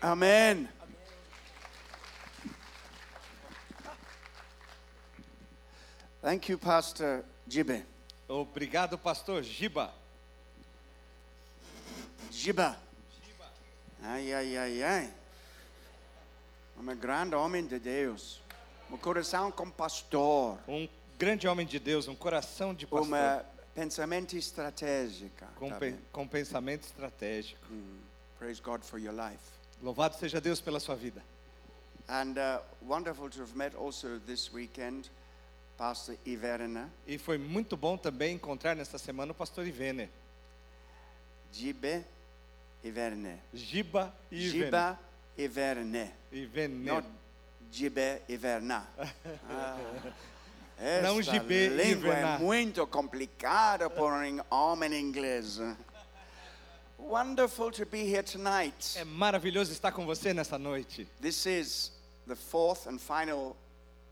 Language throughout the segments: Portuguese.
Amen. Thank you, Pastor Jibe. Obrigado, pastor Giba. Jiba. Ai, ai, ai, ai. Um grande homem de Deus. Um coração com pastor. Um grande homem de Deus, um coração de pastor. Um pensamento estratégico. Com, tá pe- com pensamento estratégico. Praise God for your life. Louvado seja Deus pela sua vida. And uh, wonderful to have met also this weekend Pastor Iverna. E foi muito bom também encontrar nesta semana o pastor Ivene. Jibe Iverne. Giba e Ivene. Jiba Iverne. Ivene. Not Jibe Iverna. Ah, Não esta Gibe língua Iverna. é muito complicada por um homem inglês. Wonderful to be here tonight. É maravilhoso estar com você nessa noite. This is the fourth and final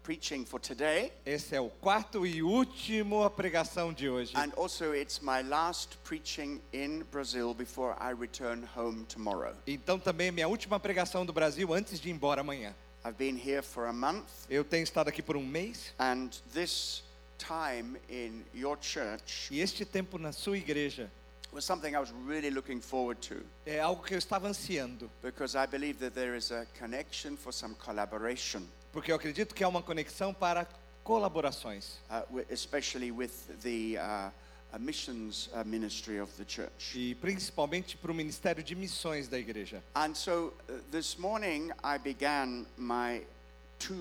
preaching for today. Esse é o quarto e último a pregação de hoje. And also, it's my last preaching in Brazil before I return home tomorrow. Então também é minha última pregação do Brasil antes de ir embora amanhã. I've been here for a month, Eu tenho estado aqui por um mês and this time in your church e este tempo na sua igreja was something I was really looking forward to é algo que eu estava ansiando, because I believe that there is a connection for some collaboration, porque eu acredito que há uma conexão para colaborações. uh, especially with the uh, uh, missions uh, ministry of the church. E principalmente para o ministério de missões da igreja. And so uh, this morning I began my two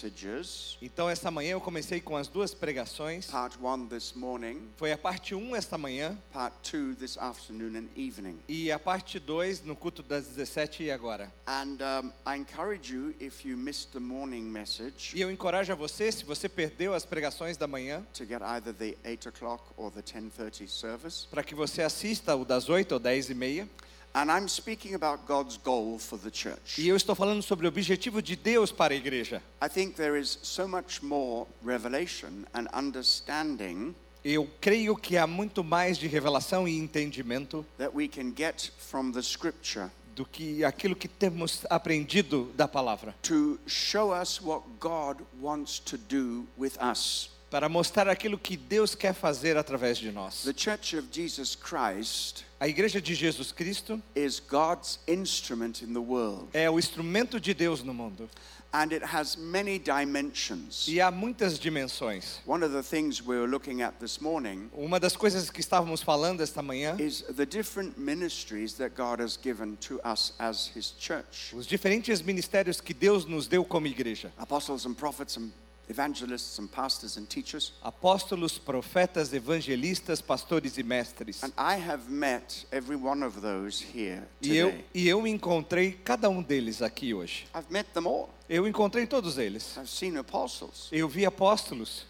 messages. Então essa manhã eu comecei com as duas pregações. Part one this morning, Foi a parte 1 esta manhã part two this afternoon and evening. e a parte 2 no culto das 17 e agora. And um, I encourage you, if you missed the morning message, E eu encorajo a você, se você perdeu as pregações da manhã, to get either the 8 o'clock or the 10.30 service. para que você assista o das 8 ou 10 e meia. And I'm speaking about God's goal for the church. E eu estou falando sobre o objetivo de Deus para a igreja. I think there is so much more revelation and understanding Eu creio que há muito mais de revelação e entendimento that we can get from the scripture do que aquilo que temos aprendido da palavra, to show us what God wants to do with us. Para mostrar aquilo que Deus quer fazer através de nós. The Church of Jesus Christ A igreja de Jesus Cristo is God's instrument in the world, é o instrumento de Deus no mundo and it has many dimensions. e há muitas dimensões. One of the things we were looking at this morning Uma das coisas que estávamos falando esta manhã, is the different ministries that God has given to us as His church os diferentes ministérios que Deus nos deu como igreja. apostles and prophets, and evangelists, and pastors and teachers. Apóstolos, profetas, evangelistas, pastores e mestres. And I have met every one of those here E eu, today. e eu encontrei cada um deles aqui hoje. I've met them all. Eu encontrei todos eles. I've seen apostles. Eu vi apóstolos.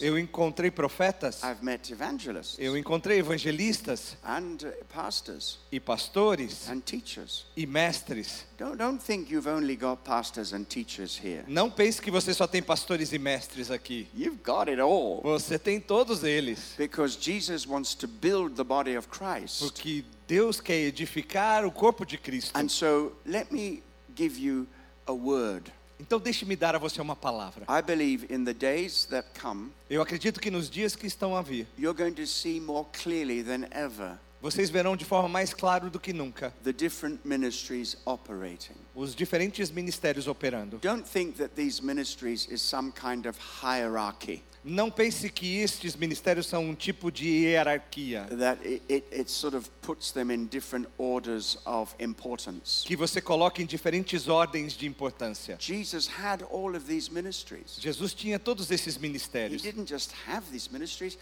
Eu encontrei profetas, I've met evangelists eu encontrei evangelistas and uh, pastors e pastores and teachers. e mestres. Don't, don't think you've only got pastors and teachers here. Não pense que você só tem pastores e mestres aqui. You've got it all. Você tem todos eles. Because Jesus wants to build the body of Christ. Porque Deus quer edificar o corpo de Cristo. And so let me give you a word. Então deixe-me dar a você uma palavra. I believe in the days that come, Eu acredito que nos dias que estão a vir, you're going to see more clearly than ever vocês verão de forma mais clara do que nunca the different ministries operating. os diferentes ministérios operando. Don't think that these ministries is some kind of hierarchy, Não pense que estes ministérios são um tipo de hierarquia, that it, it, sort of puts them in different orders of importance. que você coloca em diferentes ordens de importância. Jesus had all of these ministries. Jesus tinha todos esses He ministérios. didn't just have these ministries,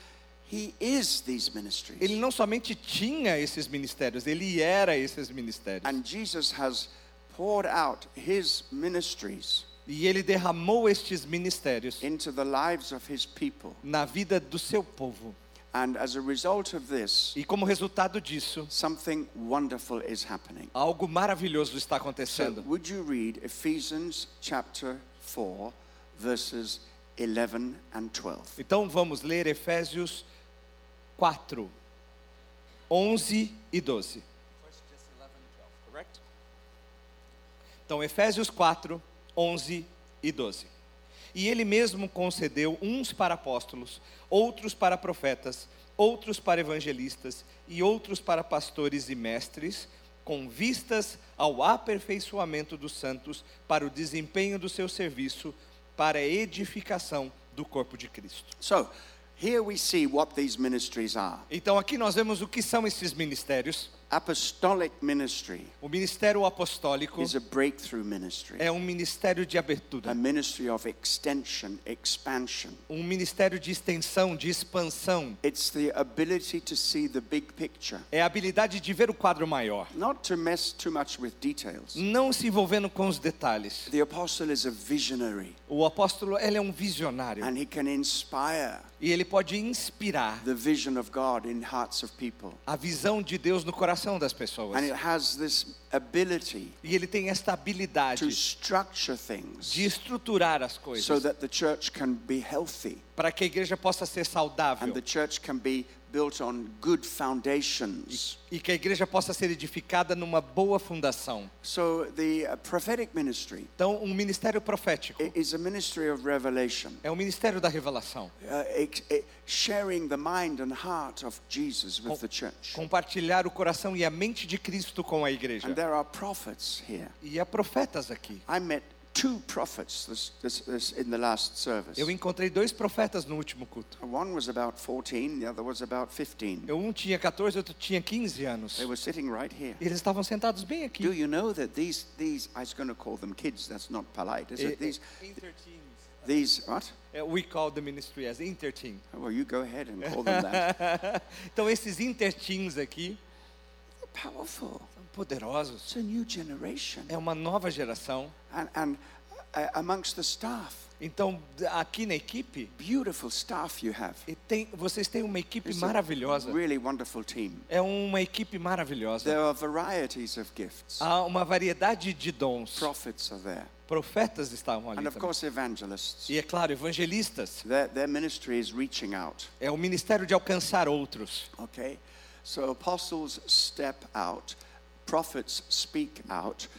he is these ministries. Ele não somente tinha esses ministérios, ele era esses ministérios. And Jesus has poured out his ministries E ele derramou estes ministérios into the lives of his people. na vida do seu povo. And as a result of this, E como resultado disso, something wonderful is happening. algo maravilhoso está So, acontecendo. would you read Ephesians chapter 4, verses 11 and 12? Então vamos ler Efésios 4, 11 e 12. Então, Efésios 4, 11 e 12. E ele mesmo concedeu uns para apóstolos, outros para profetas, outros para evangelistas e outros para pastores e mestres, com vistas ao aperfeiçoamento dos santos, para o desempenho do seu serviço, para a edificação do corpo de Cristo. So, here we see what these ministries are. Então aqui nós vemos o que são esses ministérios. Apostolic ministry O ministério apostólico is a breakthrough ministry, é um ministério de a abertura, ministry of extension, expansion. um ministério de extensão, de expansão. It's the ability to see the big picture, É a habilidade de ver o quadro maior, not to mess too much with details. não se envolvendo com os detalhes. The apostle is a visionary O apóstolo, ele é um visionário and he can inspire e ele pode inspirar the vision of God in hearts of people. a visão de Deus no coração das pessoas. And it has this ability E ele tem esta to habilidade structure things de estruturar as so coisas that the church can be healthy para que a igreja possa ser saudável built on good foundations. e que a igreja possa ser edificada numa boa fundação. So the uh, prophetic ministry Então, um ministério profético is a ministry of revelation, é o ministério da revelação. uh, sharing the mind and heart of Jesus with the church. Compartilhar o coração e a mente de Cristo com a igreja. And there are prophets here. E há profetas aqui. I met two prophets this, this, this in the last service. Eu encontrei dois profetas no último culto. One was about 14, the other was about 15. Eu- Um tinha 14, outro tinha 15 anos. They were sitting right here. Eles estavam sentados bem aqui. Do you know that these, these I was going to call them kids, that's not polite, is Eh, it? These, these, what? Eh, We call the ministry as interteen. Oh, well, you go ahead and call them that. Então esses interteens aqui They're powerful. são poderosos. It's a new generation. É uma nova geração. And, and uh, amongst the staff, Então aqui na equipe beautiful staff you have. e tem, vocês têm uma equipe It's maravilhosa. really wonderful team. É uma equipe maravilhosa. There are varieties of gifts. Há uma variedade de dons. Prophets are there. Profetas estavam ali And of course, evangelists. E é claro, evangelistas. Their, their ministry is reaching out. É o ministério de alcançar outros. Okay? So apostles step out, prophets speak out,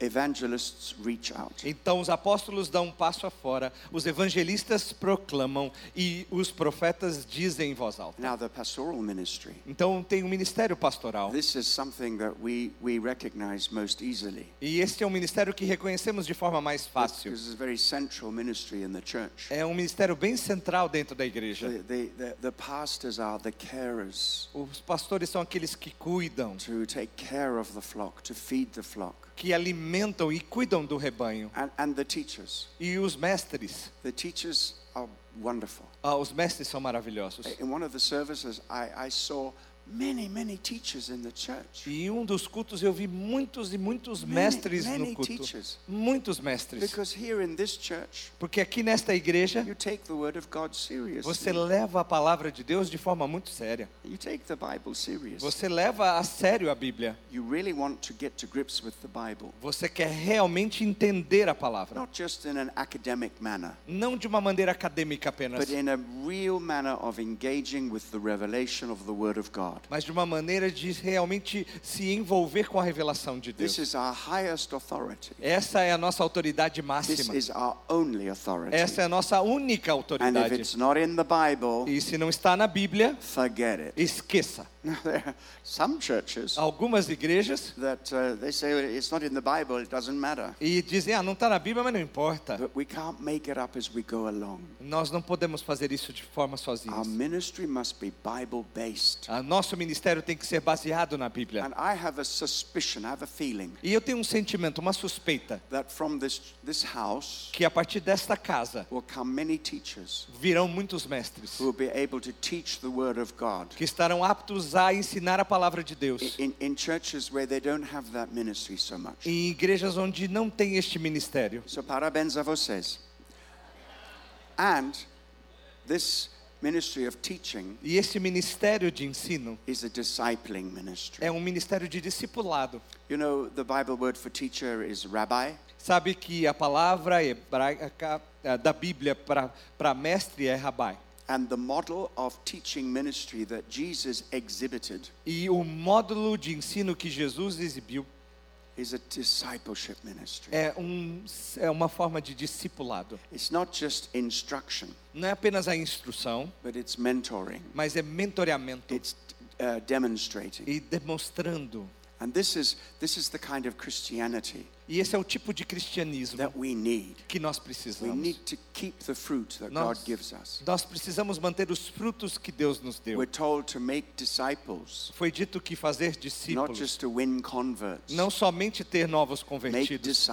evangelists reach out. Então os apóstolos dão um passo afora, os evangelistas proclamam e os profetas dizem em voz alta. Now, the pastoral ministry. Então tem o ministério pastoral. This is something that we, we recognize most easily. E este é um ministério que reconhecemos de forma mais fácil. Because it's a very central ministry in the church. É um ministério bem central dentro da igreja. The, the, the, the pastors are the carers Os pastores são aqueles que cuidam, to take care of the flock, to feed the flock. Que alimentam e cuidam do rebanho. And, and the teachers. E os mestres, The teachers are wonderful. ah, os mestres são maravilhosos. In one of the services, I, I saw many, many teachers in the church. E um dos cultos eu vi muitos e muitos Many, mestres many no culto. teachers. Muitos mestres. Because here in this church, Porque aqui nesta igreja you take the word of God seriously. você leva a palavra de Deus de forma muito séria. You take the Bible serious. Você leva a sério a Bíblia. You really want to get to grips with the Bible. Você quer realmente entender a palavra. Not just in an academic manner, Não de uma maneira acadêmica apenas, but in a real manner of engaging with the revelation of the Word of God. Mas de uma maneira de realmente se envolver com a revelação de This Deus. is our highest authority. Essa é a nossa autoridade This máxima. is our only authority. Essa é a nossa única And if autoridade. it's not in the Bible, E se não está na Bíblia, forget it. esqueça. Now, there are some churches Algumas igrejas that uh, they say "Well, it's not in the Bible, it doesn't matter. e dizem: "Ah, não está na Bíblia, mas não importa". But we can't make it up as we go along. Nós não podemos fazer isso de forma Our sozinhos. ministry must be Bible based. Nosso ministério tem que ser baseado na Bíblia. And I have a suspicion, I have a feeling E eu tenho um sentimento, uma suspeita, that from this, this house que a partir desta casa will come many teachers virão muitos mestres who will be able to teach the Word of God que estarão aptos a ensinar a palavra de Deus. in, in churches where they don't have that ministry so much. Em igrejas onde não tem este ministério. So, parabéns a vocês. And this ministry of teaching E este ministério de ensino is a discipling ministry. é um ministério de discipulado. You know, the Bible word for teacher is rabbi. Sabe que a palavra hebraica da Bíblia para mestre é rabai. And the model of teaching ministry that Jesus exhibited E o módulo de ensino que Jesus exibiu is a discipleship ministry. é, um, é uma forma de discipulado. It's not just instruction, Não é apenas a instrução, but it's mentoring. mas é mentoreamento It's uh, demonstrating. e demonstrando. And this is this is the kind of Christianity E esse é o tipo de cristianismo that we need. que nós precisamos. We need to keep the fruit that Nós, God gives us. nós precisamos manter os frutos que Deus nos deu. We're told to make disciples, Foi dito que fazer not just to win converts. não somente ter novos convertidos. Make convertidos.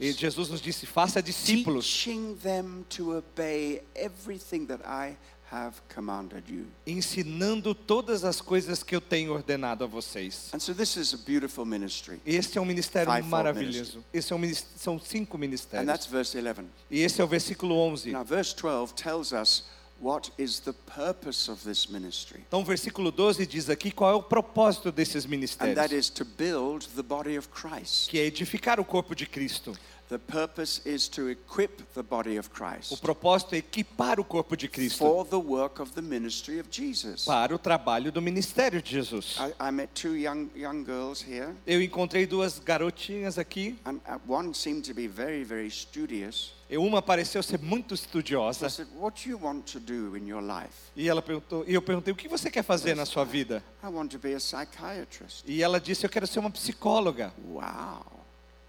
E disciples. Jesus nos disse: faça discípulos, Teaching them to obey everything that I have commanded you. ensinando todas as coisas que eu tenho ordenado a vocês. And so this is a beautiful ministry. Esse é um ministério Fivefold maravilhoso. Esse é um são cinco And ministérios. that's verse 11. E esse é o versículo 11. Now, verse 12 tells us what is the purpose of this ministry. Então, versículo 12 diz aqui qual é o propósito desses And that ministérios, is to build the body of Christ. que é edificar o corpo de Cristo. The purpose is to equip the body of O Christ propósito é equipar o corpo de Cristo for the work of the ministry of Jesus. para o trabalho do ministério de Jesus. I, I met two young, young girls here, Eu encontrei duas garotinhas aqui. and uh, one seemed to be very, very studious. E uma pareceu ser muito estudiosa. said, What do you want to do in your life? E ela perguntou, e eu perguntei: "O que você quer fazer na sua vida?" I want to be a psychiatrist. E ela disse: "Eu quero ser uma psicóloga." Wow,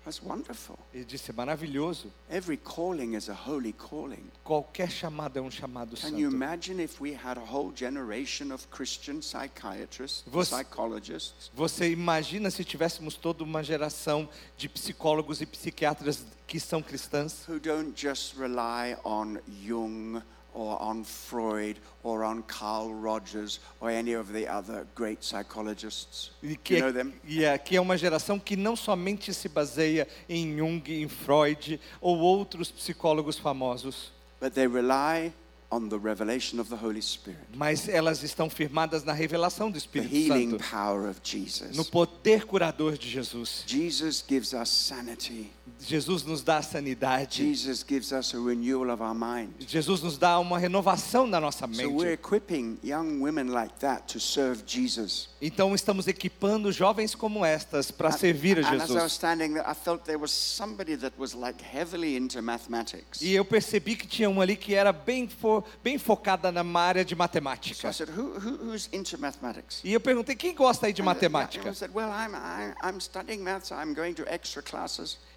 that's wonderful. E disse: "Maravilhoso. Every calling is a holy calling. Qualquer chamado é um chamado Can you santo." imagine if we had a whole generation of Christian psychiatrists, Você- psychologists, Você imagina se tivéssemos toda uma geração de psicólogos e psiquiatras que são cristãs, who don't just rely on Jung or on Freud or on Carl Rogers or any of the other great psychologists? e You que, know é, them? e é, que é uma geração que não somente se baseia em Jung, em Freud ou outros psicólogos famosos, But they rely on the revelation of the Holy Spirit, mas elas estão firmadas na revelação do the Espírito healing Santo, power of Jesus. no poder curador de Jesus. Jesus gives us sanity. Jesus nos dá sanidade, Jesus gives us a renewal of our mind. Jesus nos dá uma renovação da nossa So we're mente. equipping young women like that to serve Jesus. Então estamos equipando jovens como estas para servir a And as I was Jesus. standing there, I felt there was somebody that was like heavily into mathematics. E eu percebi que tinha uma ali que era bem, bem focada na área de So I matemática. said, Who, who, who's into mathematics? E eu perguntei, quem gosta aí de And the- matemática? Said, Well, I'm, I'm.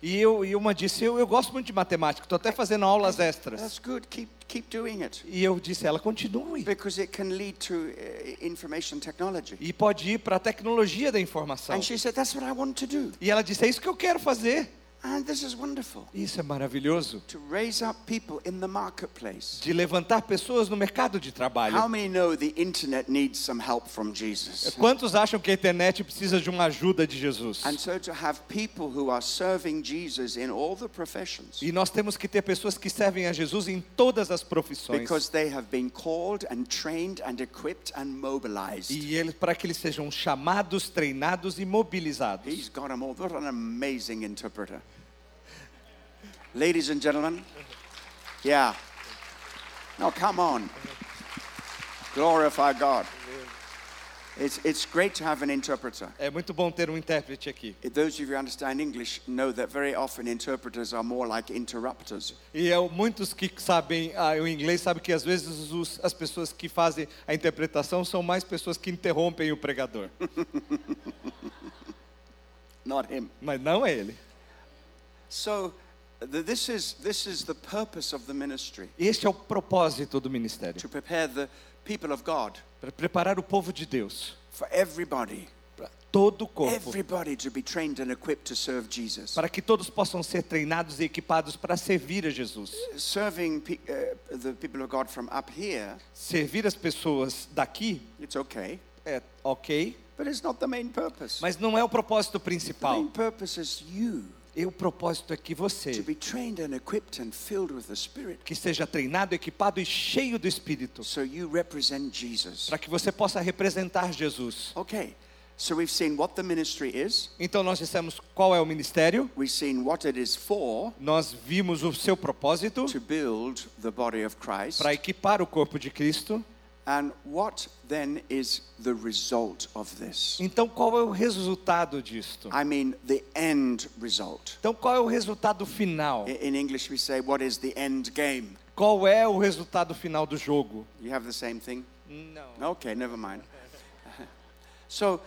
E, eu, e uma disse, eu, eu gosto muito de matemática, estou até fazendo aulas extras. That's good. Keep, keep doing it. E eu disse, ela continue. Because it can lead to uh, information technology. E pode ir para a tecnologia da informação. And she said, That's what I want to do. E ela disse, é isso que eu quero fazer. And this is wonderful. Isso é maravilhoso. To raise up people in the marketplace. De levantar pessoas no mercado de How trabalho. many know the internet needs some help from Jesus? Quantos acham que a internet precisa de uma ajuda de Jesus? And so to have people who are serving Jesus in all the professions E nós temos que ter pessoas que servem a Jesus em todas as profissões. because they have been called and trained and equipped and mobilized. E eles, para que eles sejam chamados, treinados e mobilizados. He's got them all. What an amazing interpreter. Ladies and gentlemen, yeah. No, come on. Glorify God. It's, it's great to have an interpreter. É muito bom ter um intérprete aqui. Those of you who understand English know that very often interpreters are more like interrupters. E é, muitos que sabem ah, o inglês sabem que às vezes os- as pessoas que fazem a interpretação são mais pessoas que interrompem o pregador. Not him. Mas não é ele. So this, is, this is the purpose of the ministry Este é o propósito do ministério. to prepare the people of God Para preparar o povo de Deus. for everybody, Para todo o corpo. everybody to be trained and equipped to serve Jesus. Para que todos possam ser treinados e equipados para servir a Jesus. Serving pe- uh, the people of God from up here, Servir as pessoas daqui it's okay, é ok, but it's not the main purpose. mas não é o propósito The principal. main purpose is you E o propósito é que to você, be trained and equipped and filled with the Spirit. que seja treinado, equipado e cheio do Espírito, so para que você possa representar Jesus. Okay, so we've seen what the ministry is, Então nós dissemos qual é o ministério, we've seen what it is for nós vimos o seu propósito to build the body of Christ, para equipar o corpo de Cristo And what then is the result of this? Então, qual é o resultado disto? I mean, the end result. Então, qual é o resultado final? In English, we say, What is the end game? Qual é o resultado final do jogo? You have the same thing? Não. Okay, never mind. so,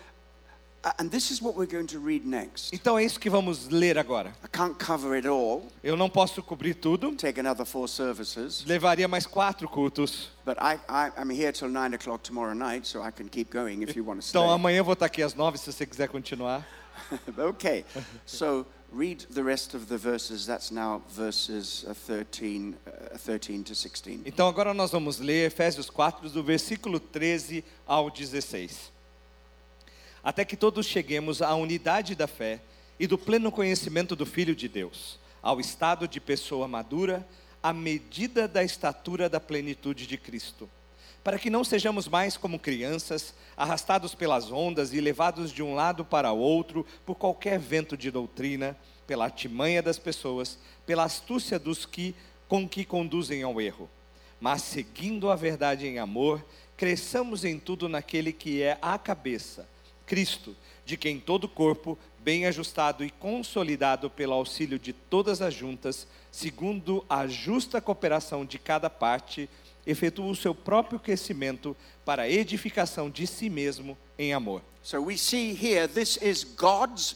Então é isso que vamos ler agora. I can't cover it all, Eu não posso cobrir tudo. take another four services, Levaria mais quatro cultos. but I, I, I'm here till nine o'clock tomorrow night, so I can keep going if you want to Então amanhã eu vou estar aqui às nove se você quiser continuar. okay, so read the rest of the verses. That's now verses uh, 13, uh, 13 to 16. Então agora nós vamos ler Efésios 4, do versículo 13 ao 16. Até que todos cheguemos à unidade da fé e do pleno conhecimento do Filho de Deus, ao estado de pessoa madura, à medida da estatura da plenitude de Cristo. Para que não sejamos mais como crianças, arrastados pelas ondas e levados de um lado para outro por qualquer vento de doutrina, pela artimanha das pessoas, pela astúcia dos que com que conduzem ao erro. Mas seguindo a verdade em amor, cresçamos em tudo naquele que é a cabeça, Cristo, de quem todo o corpo, bem ajustado e consolidado pelo auxílio de todas as juntas, segundo a justa cooperação de cada parte, efetua o seu próprio crescimento para a edificação de si mesmo em amor. So we see here this is God's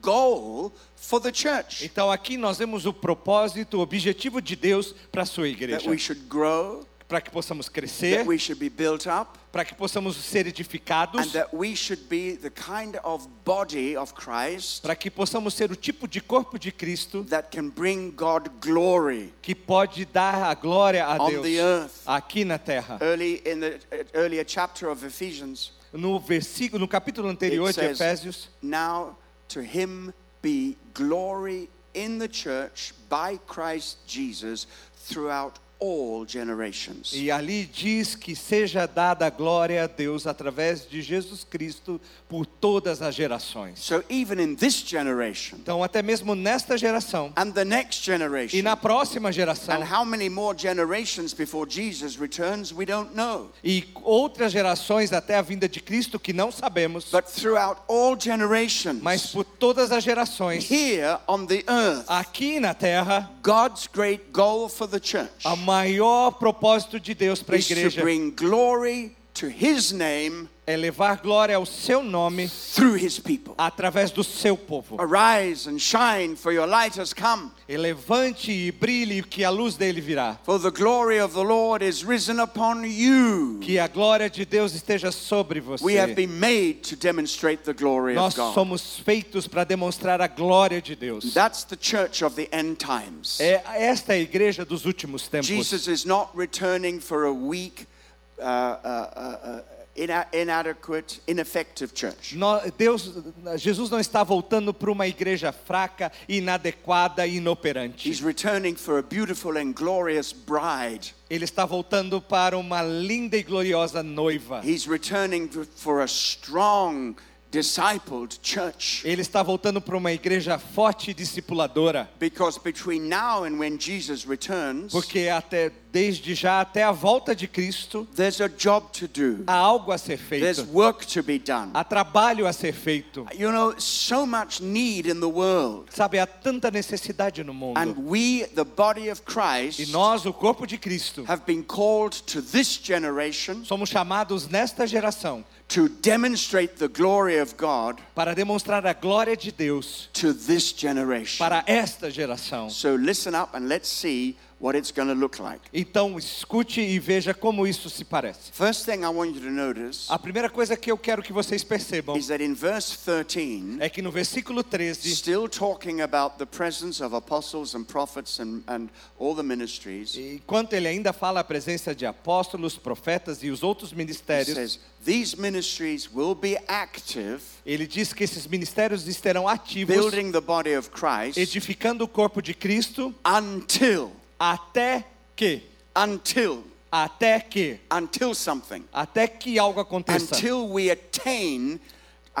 goal for the church Então aqui nós vemos o propósito, o objetivo de Deus para a sua that igreja, we should grow, para que possamos crescer, that we should be built up, para que possamos ser edificados, and that we should be the kind of body of Christ para que possamos ser o tipo de corpo de Cristo that can bring God glory. que pode dar a glória a Deus the earth. aqui na terra. Early in the uh, earlier chapter of Ephesians, No versículo, no capítulo anterior de says- Efésios, now to him be glory in the church by Christ Jesus throughout all generations. e ali diz que seja dada a glória a Deus através de Jesus Cristo por todas as gerações. So even in this generation Então, até mesmo nesta geração and the next e generation, na próxima geração and how many more generations before Jesus returns, we don't know. e outras gerações até a vinda de Cristo que não sabemos, But throughout all generations, mas por todas as gerações here on the earth, aqui na terra, God's great goal for the church o maior propósito de Deus para a igreja to his name é levar glória ao seu nome through his people. através do seu povo. Arise and shine, for your light has come. E levante e brilhe que a luz dele virá. For the glory of the Lord is risen upon you. Que a glória de Deus esteja sobre você. We have been made to demonstrate the glory Nós of God. somos feitos para demonstrar a glória de Deus. That's the church of the end times. É esta é a igreja dos últimos tempos. Jesus is not returning for a weak, uh, uh, uh, ina- inadequate, ineffective church. Deus, Jesus não está voltando para uma igreja fraca, inadequada e inoperante. He's returning for a beautiful and glorious bride. Ele está voltando para uma linda e gloriosa noiva. He's returning for a strong, discipled church. Ele está voltando para uma igreja forte e discipuladora. Because between now and when Jesus returns, Porque até desde já até a volta de Cristo there's a job to do. há algo a ser There's feito. work to be done. Há trabalho a ser feito. You know, so much need in the world. Sabe, há tanta necessidade no mundo. And we, the body of E Christ, nós, o corpo de Cristo, have been called to this generation somos chamados nesta geração to demonstrate the glory of God para demonstrar a glória de Deus to this generation. para esta geração. So listen up and let's see what it's going to look like. Então, escute e veja como isso se parece. First thing I want you to notice A primeira coisa que eu quero que vocês percebam is that in verse 13, é que no versículo 13, still talking about the presence of apostles and prophets and, and all the ministries, enquanto ele ainda fala a presença de apóstolos, profetas e os outros ministérios, says, These ministries will be active, ele diz que esses ministérios estarão ativos, building the body of Christ edificando o corpo de Cristo, until, até que, until, até que, until something. até que algo aconteça. Until we attain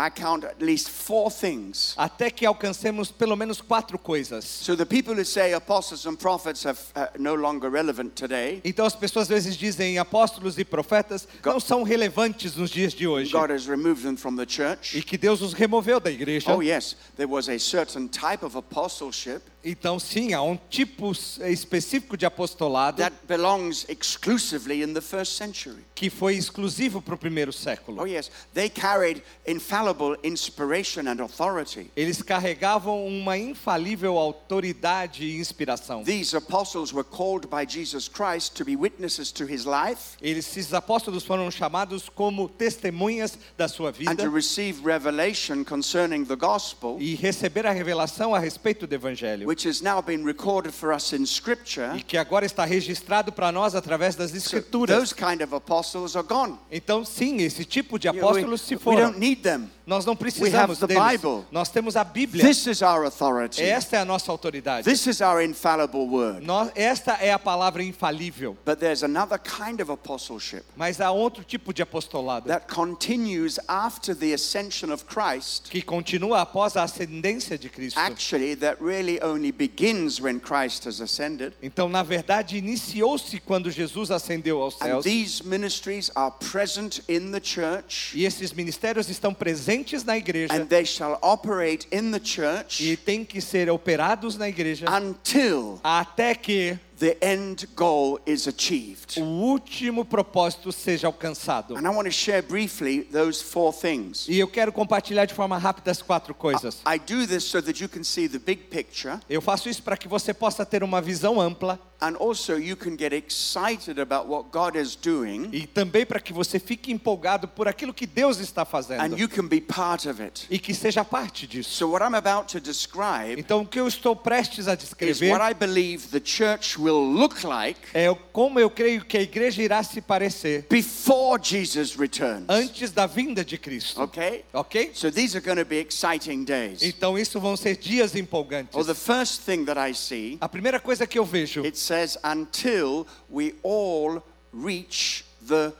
I count at least four things. até que alcancemos pelo menos quatro coisas. So the people who say apostles and prophets are uh, no longer relevant today, Então as pessoas às vezes dizem apóstolos e profetas não são relevantes nos dias de hoje God has removed them from the church. e que Deus os removeu da igreja. Oh, yes, there was a certain type of apostleship Então sim, há um tipo específico de apostolado that belongs exclusively in the first century. que foi exclusivo para o primeiro século. Oh, yes, they carried infallible inspiration and authority. Eles carregavam uma infalível autoridade e inspiração. These apostles were called by Jesus Christ to be witnesses to his life Eles, esses apóstolos foram chamados como testemunhas da sua and to vida receive revelation concerning the gospel, e receber a revelação a respeito do evangelho. Which has now been recorded for us in Scripture. E que agora está registrado para nós através das escrituras. those kind of apostles are gone. Então, sim, esse tipo de apóstolos se foram. Nós não precisamos deles. Bible. Nós temos a Bíblia. This is our authority. Esta é a nossa autoridade. This is our infallible word. Nós- esta é a palavra infalível. But there's another kind of apostleship Mas há outro tipo de apostolado that continues after the ascension of Christ. que continua após a ascendência de Cristo. Actually, that really only begins when Christ has ascended. Então, na verdade, iniciou-se quando Jesus ascendeu aos And céus. these ministries are present in the church, E esses ministérios estão presentes na igreja and they shall operate in the church e têm que ser operados na igreja until até que the end goal is achieved. o último propósito seja alcançado. And I want to share briefly those four things. E eu quero compartilhar de forma rápida as quatro coisas. I do this so that you can see the big picture Eu faço isso para que você possa ter uma visão ampla and also you can get excited about what God is doing e também para que você fique empolgado por aquilo que Deus está and fazendo you can be part of it. e que seja parte disso. So, what I'm about to describe Então, o que eu estou prestes a is descrever what I believe the church will look like é como eu creio que a igreja irá se parecer before Jesus returns. antes da vinda de Cristo. Okay? Ok? So, these are going to be exciting days. Então, isso vão ser dias empolgantes. Well, the first thing that I see, A primeira coisa que eu vejo it says, until we all reach the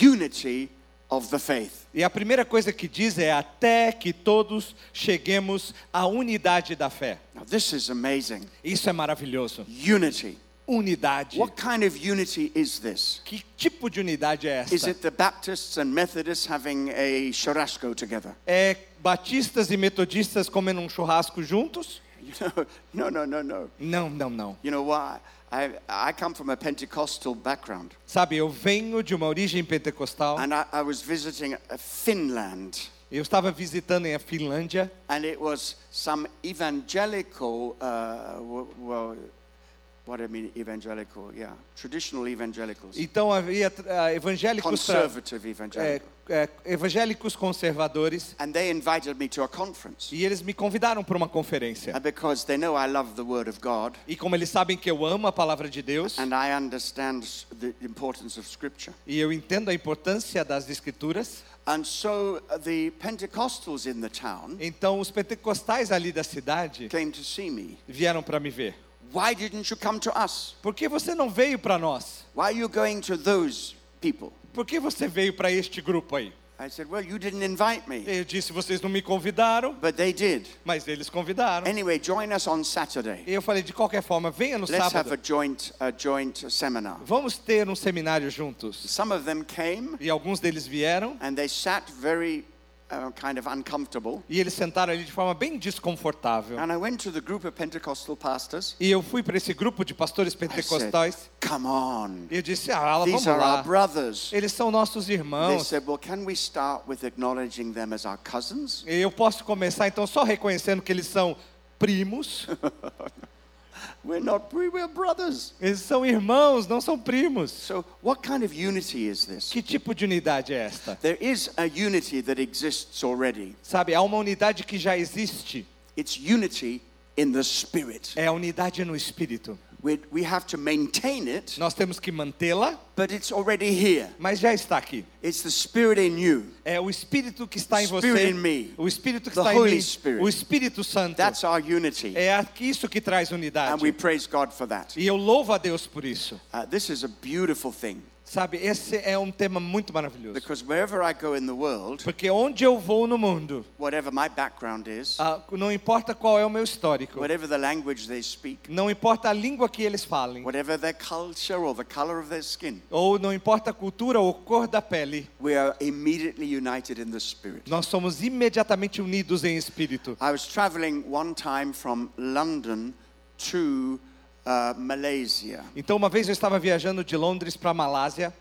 unity of the faith. E a primeira coisa que diz é até que todos cheguemos à unidade da fé. Now, this is amazing. Isso é maravilhoso. Unity. Unidade. What kind of unity is this? Que tipo de unidade é Is essa? it the Baptists and Methodists having a churrasco together? É batistas e metodistas comendo um churrasco juntos? You know, no, no, no, no. Não, não, não. You know why? I, I come from a Pentecostal background, Sabe, eu venho de uma origem pentecostal. and I, I was visiting uh, Finland, Eu estava visitando a Finlândia. And it was some evangelical, uh, well, what I mean evangelical? Yeah, traditional evangelicals, Então havia ah, evangélicos, conservative é, evangelical, é, evangélicos conservadores and they invited me to a conference. e eles me convidaram para uma conferência. And because they know I love the Word of God, E como eles sabem que eu amo a palavra de Deus and I understand the importance of Scripture. e eu entendo a importância das escrituras, And so uh, the Pentecostals in the town então os pentecostais ali da cidade came to see me. vieram para me ver. Why didn't you come to us? Por que você não veio para nós? Why are you going to those people? Por que você veio para este grupo aí? I said, Well, you didn't invite me. Eu disse, vocês não me convidaram, But they did. mas eles convidaram. Anyway, join us on Saturday. E eu falei, de qualquer forma, venha no Let's have a sábado. joint, a joint seminar. Vamos ter um seminário juntos. Some of them came E alguns deles vieram and they sat very uh, kind of uncomfortable. e eles sentaram ali de forma bem desconfortável. And I went to the group of Pentecostal pastors. E eu fui para esse grupo de pastores I said, pentecostais Come on. e eu disse, ah, vamos These are our brothers. Eles são nossos They irmãos. said, Well, can we start with acknowledging them as our cousins? E eu posso começar então só reconhecendo que eles são primos. We're not, we- we're brothers. Eles são irmãos, não são primos. So, what kind of unity is this? Que tipo de unidade é esta? There is a unity that exists already. Sabe, há uma unidade que já existe. It's unity in the spirit. É a unidade no espírito. We, we have to maintain it Nós temos que mantê-la but it's already here. mas já está aqui. It's the Spirit in you. É o Espírito que está em Spirit você. in me. O Espírito que The está em Holy mim. Spirit. O Espírito Santo. That's our unity. É isso que traz unidade. And we praise God for that. E eu louvo a Deus por isso. Uh, this is a beautiful thing Sabe, esse é um tema muito maravilhoso. because wherever I go in the world, Porque onde eu vou no mundo, whatever my background is, ah, não importa qual é o meu histórico, whatever the language they speak, não importa a língua que eles falem, whatever their culture or the color of their skin, ou não importa a cultura ou cor da pele, we are immediately united in the Spirit. nós somos imediatamente unidos em espírito. I was traveling one time from London to uh, Malaysia, Então, uma vez eu estava viajando de Londres para Malásia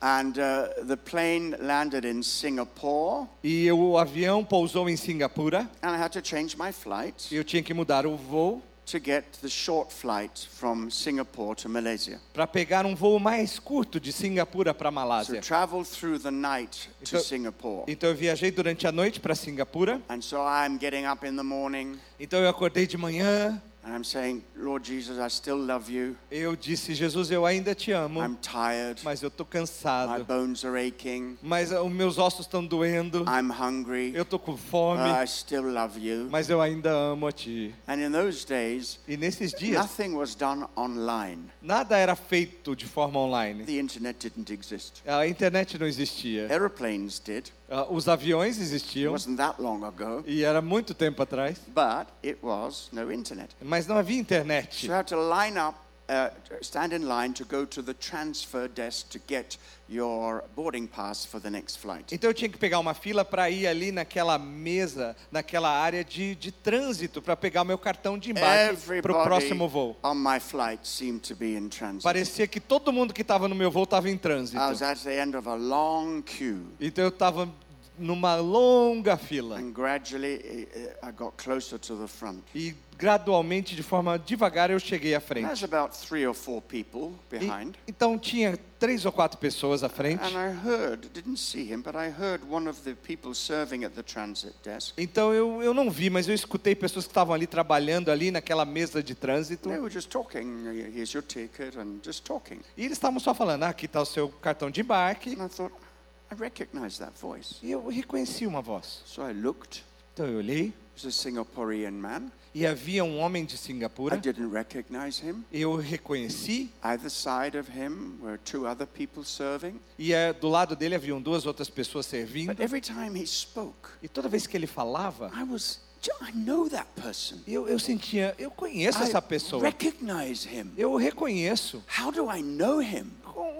and uh, the plane landed in Singapore, e o avião pousou em Singapura and I had to change my flight e eu tinha que mudar o voo to get the short flight from Singapore to Malaysia. para pegar um voo mais curto de Singapura para So Malásia. travel through the night to Então- Singapore. Então eu viajei durante a noite para Singapura. And so I'm getting up in the morning Então eu acordei de manhã. Saying, Lord Jesus, I still love you. Eu disse, Jesus, eu ainda te amo, I'm tired. mas eu tô My cansado. bones are aching. Mas ah, os meus ossos estão doendo. I'm hungry. Eu tô com Uh, fome, I still love you. mas eu ainda amo a ti. And in those days, E nesses dias, nothing was done online. nada era feito de forma online. The internet didn't exist. A internet não existia. Aeroplanes did. Ah, Os aviões It existiam. wasn't that long ago. E era muito tempo atrás. But it was no internet. Mas não havia internet. So uh, stand in line to go to the transfer desk to get your boarding pass for the next flight. Então eu tinha que pegar uma fila para ir ali naquela mesa, naquela área de, de trânsito, para pegar o meu cartão de embarque para o próximo voo. on my flight seemed to be in transit. Parecia que todo mundo que estava no meu voo estava em trânsito. I was at the end of a long queue, Então eu estava numa longa fila. and gradually uh, I got closer to the front. E gradualmente, de forma devagar, eu cheguei à frente. There's about three or four people E- behind. então tinha três ou quatro pessoas à frente. And I heard, didn't see him, but I heard one of the people serving at the transit desk. Então eu, eu não vi, mas eu escutei pessoas que estavam ali trabalhando ali naquela mesa de trânsito. They were just talking. Here's your ticket, and just talking. E eles estavam só falando, ah, aqui está o seu cartão de embarque. And I thought, I recognize that voice. E eu reconheci uma voz. So I looked. Então eu olhei It was a Singaporean man. e havia um homem de I Singapura. didn't recognize him. Eu reconheci Either side of him were two other people serving. e eh, do lado dele haviam duas outras pessoas servindo. But every time he spoke, E toda vez que ele falava, I was, I know that person. eu, eu sentia, eu conheço I essa pessoa. recognize him. Eu o reconheço. How do I know him?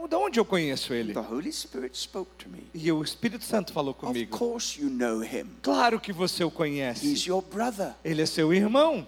De onde eu conheço ele? The Holy Spirit spoke to me. E o Espírito Santo falou Of comigo. course you know him. Claro que você o He's conhece. your brother. Ele é seu irmão.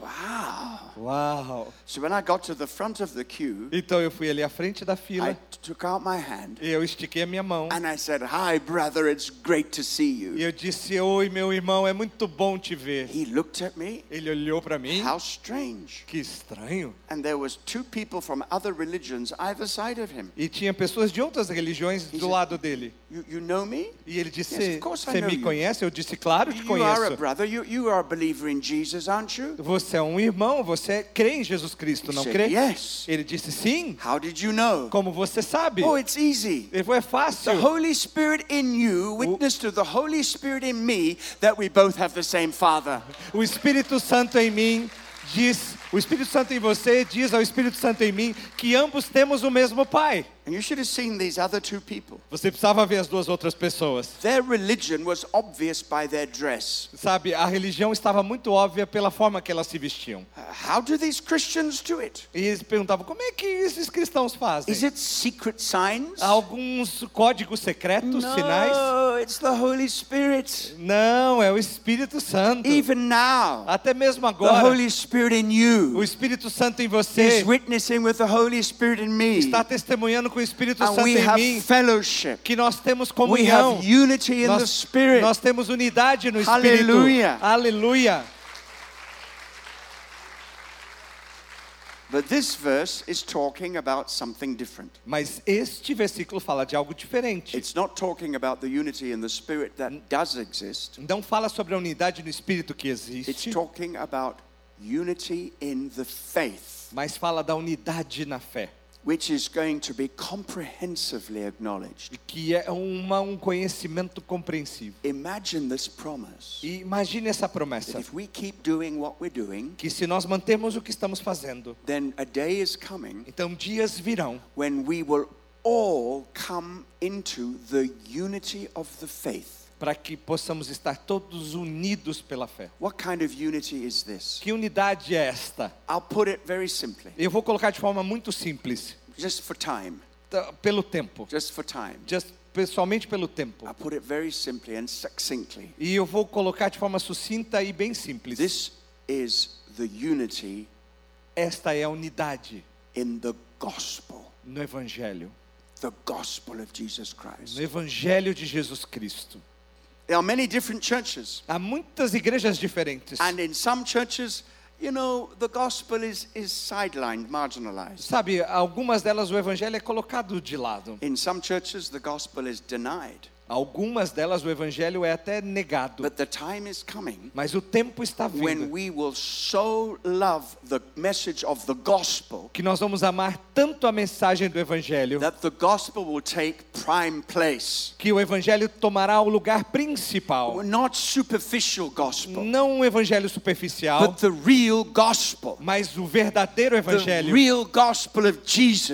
Wow. Uau! So when I got to the front of the queue, Então eu fui ali à frente da I fila took out my hand e eu estiquei a minha mão. and I said, Hi, brother, it's great to see E you. eu disse: Oi, meu irmão, é muito bom te ver. He looked at me. Ele olhou para mim. How strange. Que estranho. And there was two people from other religions either side of him. E tinha pessoas de outras religiões do lado dele. You, you know me? E ele disse: Yes, of course I Você know me you." conhece? Eu disse: Claro que You are a conheço. brother. You, you are a believer in Jesus, aren't you? Você é um irmão, você crê em Jesus Cristo, não crê? Yes. Ele disse: Sim. How did you know? Como você sabe? Oh, it's easy. Ele falou: É The fácil. Holy Spirit in you witness to the Holy Spirit in me that we both have the same Father. O Espírito Santo em mim diz, o Espírito Santo em você diz ao Espírito Santo em mim que ambos temos o mesmo Pai. And you should have seen these other two people. Você precisava ver as duas outras pessoas. Their religion was obvious by their dress. Sabe, a religião estava muito óbvia pela forma que elas se vestiam. Uh, How do these Christians do it? E eles perguntavam: como é que esses cristãos fazem? Is it secret signs? Alguns códigos secretos, sinais? No, it's the Holy Spirit. Não, é o Espírito Santo. Even now, Até mesmo the agora, Holy Spirit in o you Espírito Santo em is você witnessing with the Holy Spirit in me. está testemunhando com o Espírito Santo em mim fellowship. que nós temos comunhão. Nós, Spirit. nós temos unidade no Espírito. Aleluia. Aleluia. But this verse is talking about something different. Mas este versículo fala de algo diferente. It's not talking about the unity in the Spirit that does exist. Não fala sobre a unidade no Espírito que It's existe, talking about unity in the faith. mas fala da unidade na fé. Which is going to be comprehensively acknowledged. que é uma, um conhecimento compreensivo. Imagine this promise. E imagine essa That promessa, if we keep doing what we're doing, que se nós mantermos o que estamos fazendo, then a day is coming então dias virão when we will all come into the unity of the faith. Para que possamos estar todos unidos pela fé. What kind of unity is this? Que unidade é esta? I'll put it very simply, Eu vou colocar de forma muito simples, just for time, pelo tempo, just for time. just, pessoalmente pelo tempo. I'll put it very simply and succinctly. E eu vou colocar de forma sucinta e bem simples. This is the unity Esta é a unidade in the gospel, no Evangelho, the gospel of Jesus Christ. no Evangelho de Jesus Cristo. There are many different churches, Há muitas igrejas diferentes. and in some churches, you know, the gospel is, is sidelined, marginalized. Sabe, algumas delas o Evangelho é colocado de lado. In some churches, the gospel is denied. Algumas delas o Evangelho é até negado. But the time is coming Mas o tempo está vindo we will so love the message of the gospel que nós vamos amar tanto a mensagem do Evangelho that the gospel will take prime place. que o Evangelho tomará o lugar principal. Not superficial gospel, Não um Evangelho superficial, but the real gospel. mas o verdadeiro Evangelho. real gospel of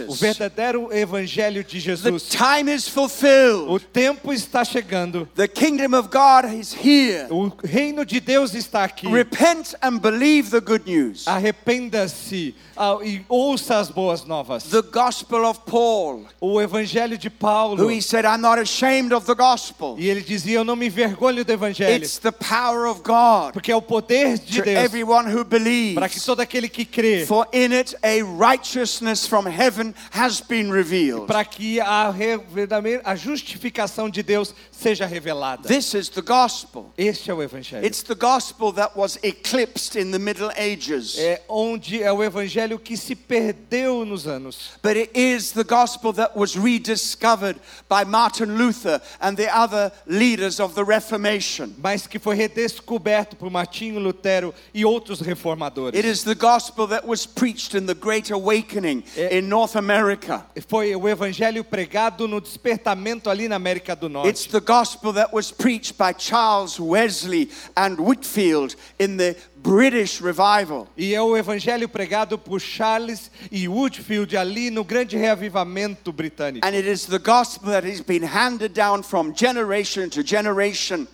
O verdadeiro Evangelho de Jesus. time is fulfilled. O tempo está chegando. The kingdom of God is here. O reino de Deus está aqui. Repent and believe the good news. Arrependa-se ah, e ouça as boas novas. The gospel of Paul, O evangelho de Paulo. who he said, I'm not ashamed of the gospel. E ele dizia: Eu não me envergonho do evangelho, It's the power of God porque é o poder de to Deus everyone who para que believes. todo aquele que crê, For in it a righteousness from heaven has been revealed. para que a, a justificação de Deus seja revelada. This is the gospel. Este é o evangelho. It's the gospel that was eclipsed in the Middle Ages. É onde é o evangelho que se perdeu nos anos. But it is the gospel that was rediscovered by Martin Luther and the other leaders of the Reformation. Mas que foi redescoberto por Martinho Lutero e outros reformadores. It is the gospel that was preached in the Great Awakening Eh. in North America. Foi o evangelho pregado no despertamento ali na América do It's the gospel that was preached by Charles Wesley and Whitfield in the British revival. E é o evangelho pregado por Charles e Woodfield ali no grande reavivamento britânico. And it is the gospel that has been handed down from generation to generation.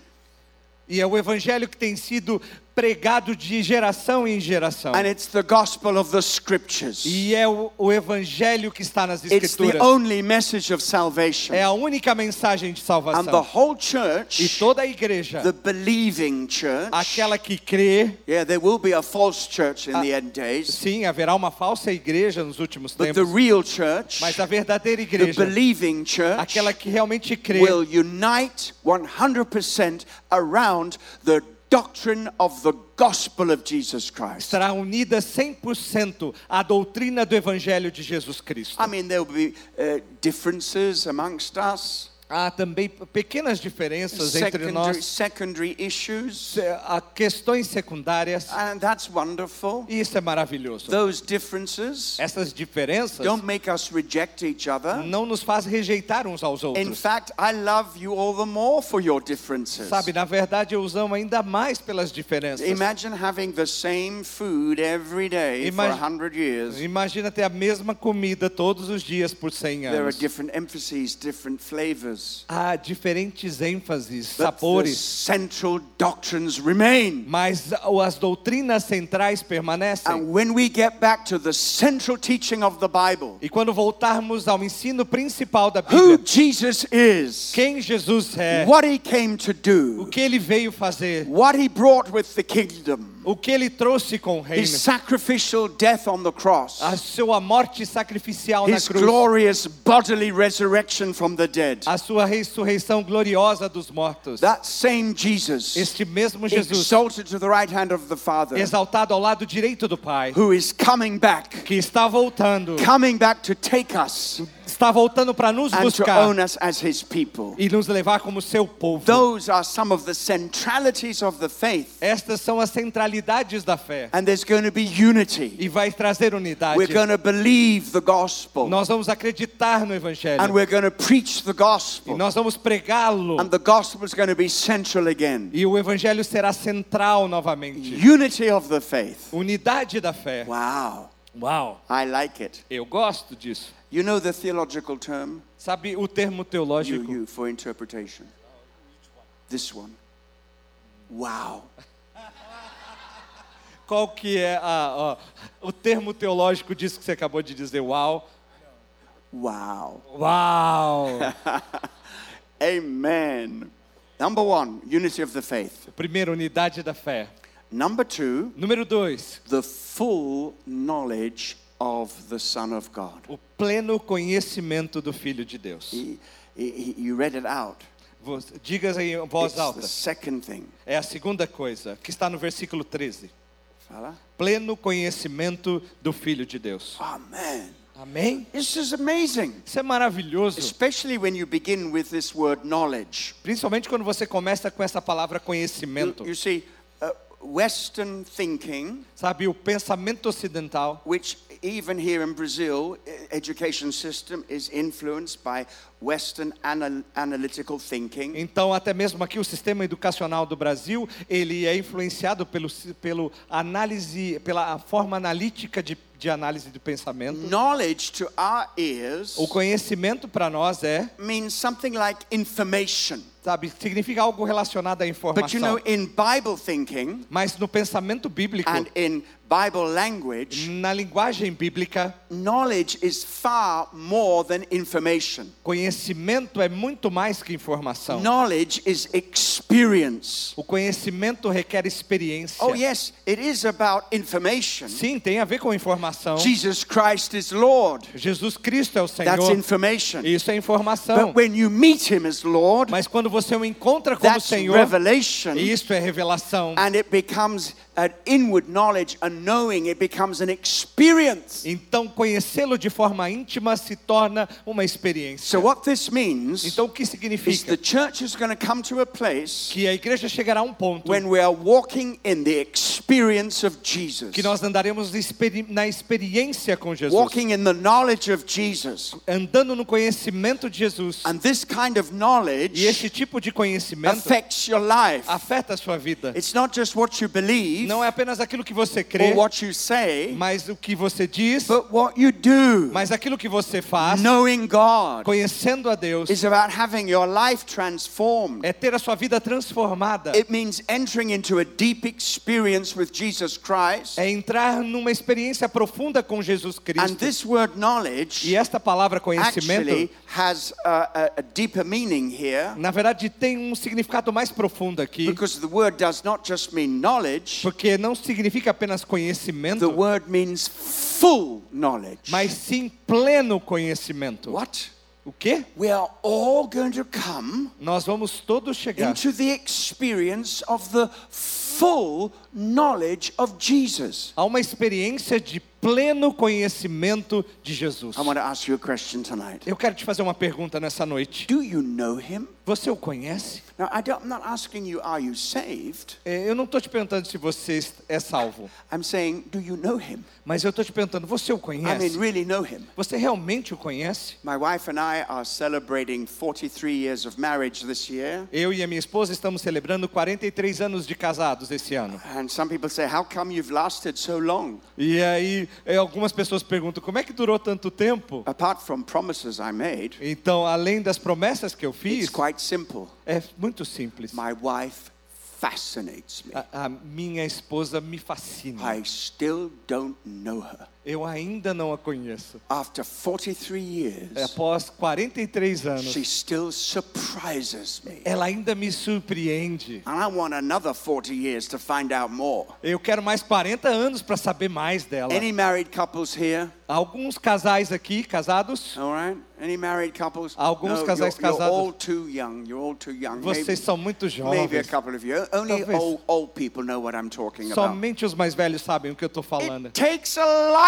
E é o evangelho que tem sido pregado de geração em geração. And it's the gospel of the scriptures. E é o, o evangelho que está nas It's the escrituras. only message of salvation. É a única mensagem de And the salvação. whole E church, toda a igreja, the believing church, aquela que crê, yeah, there will be a false church in Ah, the end days, sim, haverá uma falsa igreja nos últimos but the tempos, real church, mas a verdadeira the igreja, believing church, aquela que realmente crê, will unite 100% around the doctrine of the gospel of Jesus Christ. estará unida 100% à doutrina do evangelho de Jesus Cristo. I mean, there will be uh, differences amongst us, Há também pequenas diferenças entre secondary, nós, secondary issues, há questões secundárias, and that's wonderful. e isso é maravilhoso. Those differences Essas diferenças don't make us reject each other. não nos faz rejeitar uns aos In outros. fact, I love you all the more for your differences. Sabe, na verdade eu os amo ainda mais pelas diferenças. Imagine having the same food every day for Imag- a hundred years. Imagina ter a mesma comida todos os dias por 100 There are anos. different emphases, different flavors. Há diferentes ênfases, sabores, central doctrines remain. mas as doutrinas centrais permanecem. And when we get back to the central teaching of the Bible, E quando voltarmos ao ensino principal da who Bíblia, Jesus is, quem Jesus é, what he came to o do, que ele veio fazer, what he brought with the kingdom, o que ele trouxe com o reino, his sacrificial death on the cross, a sua morte sacrificial na his cruz, glorious bodily resurrection from the dead. a sua ressurreição gloriosa dos mortos. That same Jesus, Este mesmo Jesus, exalted to the right hand of the Father, exaltado ao lado direito do Pai, who is coming back, que está voltando, coming back to take us está voltando para nos and to buscar own us as his people. e nos levar como seu povo. Those are some of the centralities of the faith. Estas são as centralidades da fé. And there's going to be unity. E vai trazer unidade. We're going to believe the gospel. Nós vamos acreditar no And Evangelho. we're going to preach the E gospel. nós vamos pregá-lo. And the gospel is going to be central again. E o Evangelho será central novamente. Unity of the faith. Unidade da fé. Wow. Uau! I like it. Eu gosto disso. You know the theological term Sabe o termo you, teológico? you for interpretation? This one. Wow. Qual que é a, ó, o termo teológico disso que você acabou de dizer? Uau! Wow. Uau! Amen. Number one, unity of the faith. Primeiro, unidade da fé. Number two, Número dois, the full knowledge of the Son of God. o pleno conhecimento do Filho de Deus. He, he, you read it out. Diga em voz It's the alta. second thing. É a segunda coisa, que está no versículo 13. Fella? Pleno conhecimento do Filho de Deus. Amen. Amém? This is amazing. Isso é maravilhoso. Especially when you begin with this word knowledge. Principalmente quando você começa com essa palavra You, conhecimento. you see, uh, Western thinking, Sabe, o pensamento ocidental, which even here in Brazil, education system is influenced by Western anal- analytical thinking. então até mesmo aqui o sistema educacional do Brasil, ele é influenciado pelo, pelo análise, pela forma analítica de, de análise do pensamento. Knowledge to our ears O conhecimento para nós é, means something like information. Sabe, significa algo relacionado à But you know, informação. in Bible thinking Mas no pensamento bíblico, and in Bible language, na linguagem bíblica, knowledge is far more than information. conhecimento é muito mais que informação. Knowledge is experience. O conhecimento requer experiência. Oh, yes, it is about information. Sim, tem a ver com informação. Jesus Christ is Lord. Jesus Cristo é o That's Senhor. information. Isso é informação. But when you meet Him as Lord, Mas quando você o encontra como that's Senhor, revelation. isso é revelação. And it becomes an inward knowledge, a knowing, it becomes an experience. Então, conhecê-lo de forma íntima se torna uma experiência. So, what this means Então, o que is the church is going to come to a place Que a igreja chegará a um ponto when we are walking in the experience of Jesus, que nós andaremos na experiência com Jesus, walking in the knowledge of Jesus. andando no conhecimento de Jesus. And this kind of E knowledge esse tipo de conhecimento affects your life. afeta a sua vida. It's not just what you believe Não é apenas aquilo que você crê, or what you say, mas o que você diz, but what you do. mas aquilo que você faz, Knowing God conhecendo a Deus, is about having your life transformed. é ter a sua vida transformada. It means entering into a deep experience with Jesus Christ. É entrar numa experiência profunda com Jesus And Cristo. this word knowledge E esta palavra conhecimento, actually has a, a, a deeper meaning here na verdade, tem um significado mais profundo aqui, because the word does not just mean knowledge, porque não significa apenas the conhecimento, word means full knowledge. mas sim pleno conhecimento. What? O quê? We are all going to come Nós vamos todos chegar into the experience of the full knowledge of Jesus. a uma experiência de pleno conhecimento de Jesus. I want to ask you a question tonight. Eu quero te fazer uma pergunta nessa noite. Do you know him? Você o conhece? Now, I don't, I'm not asking you, are you saved? É, Eu não estou te perguntando se você é salvo, I'm saying, do you know him? mas eu estou te perguntando, você o I conhece? mean, really know him. Você realmente o conhece? My wife and I are celebrating 43 years of marriage this year. Eu e a minha esposa estamos celebrando 43 anos de casados esse ano. And some people say, How come you've lasted so long? E aí, é, algumas pessoas perguntam, como é que durou tanto tempo? Apart from promises I made, Então, além das promessas que eu it's fiz, quite simple. é muito simples. My wife fascinates me. A, a minha esposa me fascina. I still don't know her. Eu ainda não a conheço. After 43 years, Após 43 anos, she still surprises me. ela ainda me surpreende. And I want another 40 years to find out more. Eu quero mais 40 anos para saber mais dela. Any married couples here? Alguns casais aqui, casados, All right. Any married couples? Alguns no, casais you're, you're casados. all too young. You're all too young. Vocês Maybe, são muito maybe a jovens. couple of you. Only old, old people know what I'm talking about. Somente os mais velhos sabem o que eu estou falando. It takes a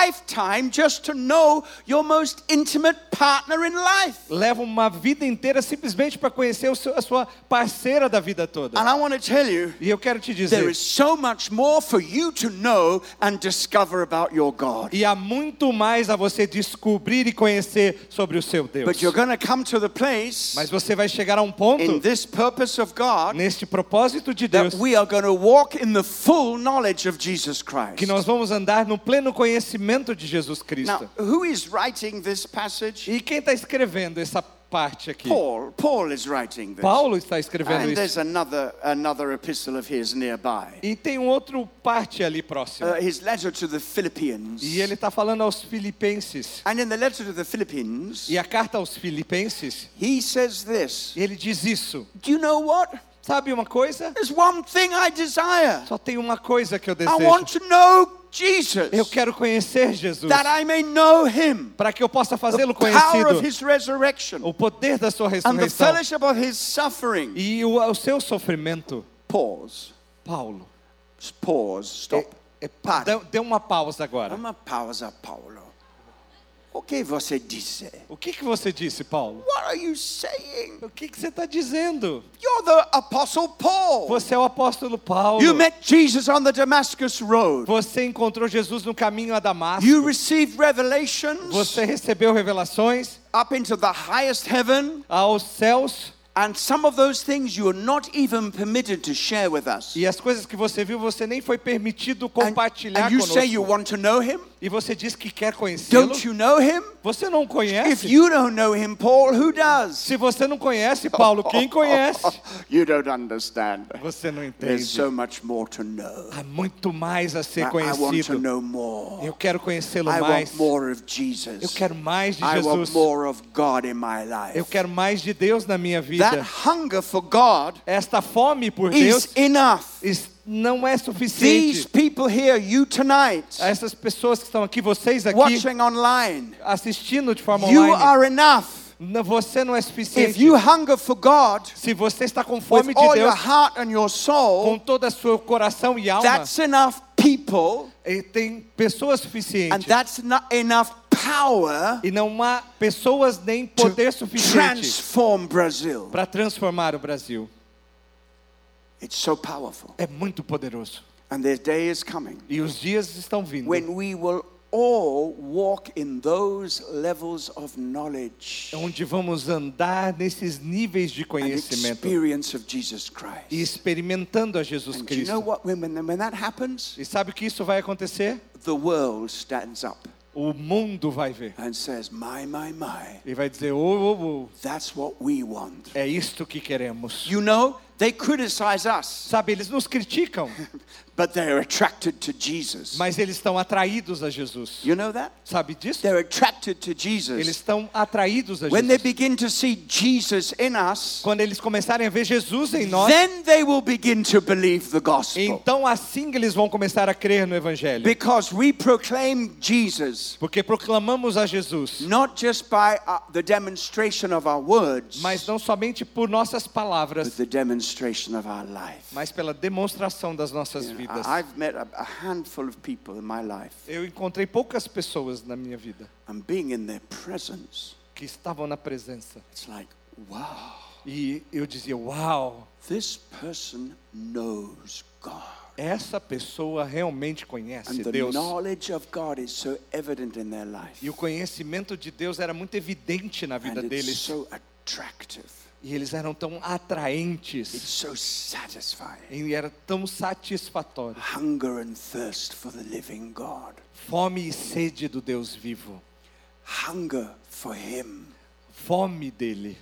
lifetime just to know your most intimate partner in life. Leva uma vida inteira simplesmente para conhecer seu- a sua parceira da vida toda. And I want to tell you, E eu quero te there dizer, is so much more for you to know and discover about your God. e há muito mais a você descobrir e conhecer sobre o seu Deus. But you're going to come to the place Mas você vai chegar a um ponto in this purpose of God neste propósito de that Deus we are going to walk in the full knowledge of Jesus Christ. que nós vamos andar no pleno conhecimento de Jesus Cristo. Now, who is writing this passage? E quem está escrevendo essa parte aqui? Paul. Paul is writing this. Paulo está escrevendo And isso. there's another another epistle of his nearby. E tem um outro parte ali próximo. Uh, his letter to the Philippians. E ele está falando aos filipenses. And in the letter to the Philippians, E a carta aos filipenses, he says this. ele diz isso. Do you know what? Sabe uma coisa? There's one thing I desire. Só tem uma coisa que eu I want desejo. to know Jesus. Eu quero conhecer Jesus. That I may know him. Para que eu possa fazê-lo power conhecido. of his resurrection. O poder da sua And the ressurreição. fellowship of his suffering. E o, o seu sofrimento. Pause. Paulo. Pause. Stop. É, é, dê, dê uma pausa agora. Uma pausa, Paulo. O que você disse? O que, que você disse, Paulo? What are you saying? O que, que você está dizendo? You're the apostle Paul. Você é o apóstolo Paulo. You met Jesus on the Damascus road. Você encontrou Jesus no caminho a Damasco. You received revelations Você recebeu revelações up into the highest heaven, aos céus. and some of those things you are not even permitted to share with us. E as coisas que você viu, você nem foi permitido compartilhar and you say you conosco. want to know him? E você diz que quer conhecê-lo. Don't you know him? Você não If conhece? you don't know him, Paul, who does? Se você não conhece, Paulo, quem conhece? you don't understand. Você não There's entende. so much more to know. Há muito mais a I, ser I want to conhecido. know more. Eu quero conhecê-lo I mais. want more of Eu Jesus. quero mais de I want Jesus. more of God in my life. Eu quero mais de Deus na minha That vida. hunger for God Esta fome por is Deus enough. is- não é These suficiente. people here, you tonight, Essas pessoas que estão aqui, vocês aqui, watching online, assistindo de forma you online, are enough. você não é If suficiente. you hunger for God Se você está com fome de Deus, heart and your com soul, todo o seu coração e alma, that's enough people e tem pessoas and suficientes. that's not enough power E não há pessoas nem poder suficiente para transformar o Brasil. It's so powerful. É muito poderoso. And the day is coming E os dias estão vindo when we will all walk in those levels of knowledge onde vamos andar nesses níveis de and conhecimento experience of Jesus e Christ. experimentando a Jesus And do you know Cristo. what? When, when, when that happens, E sabe que isso vai acontecer? the world stands up O mundo vai ver. And says, My, my, my, e vai dizer: "Ô, ô, ô, that's what we want. é isto que queremos. You know, they criticize us, Sabe, eles nos criticam, but they're attracted to Jesus. mas eles estão atraídos a Jesus. You know that? Sabe disso? They're attracted to Eles Jesus. estão atraídos a When they Jesus. begin to see Jesus in us, Quando eles começarem a ver Jesus em nós, then they will begin to believe the gospel. então assim eles vão começar a crer no Evangelho. Because we proclaim Jesus Porque proclamamos a Jesus, not just by uh, the demonstration of our words, mas não somente por nossas but palavras, the demonstration of our life. mas pela demonstração das nossas know, vidas. I- I've met a, a handful of people in my life, Eu encontrei poucas pessoas na minha vida and being in their presence, que estavam na presença. it's like, wow, E eu dizia: Uau, this person knows God. essa pessoa realmente conhece And the Deus. knowledge of God is so evident in their life. E o conhecimento de Deus era muito evidente na vida And deles. so. E eles eram tão It's atraentes. so satisfying. E era tão satisfatório. Hunger and thirst for the living God. Fome e sede do Deus vivo. Hunger for Him. Fome dele.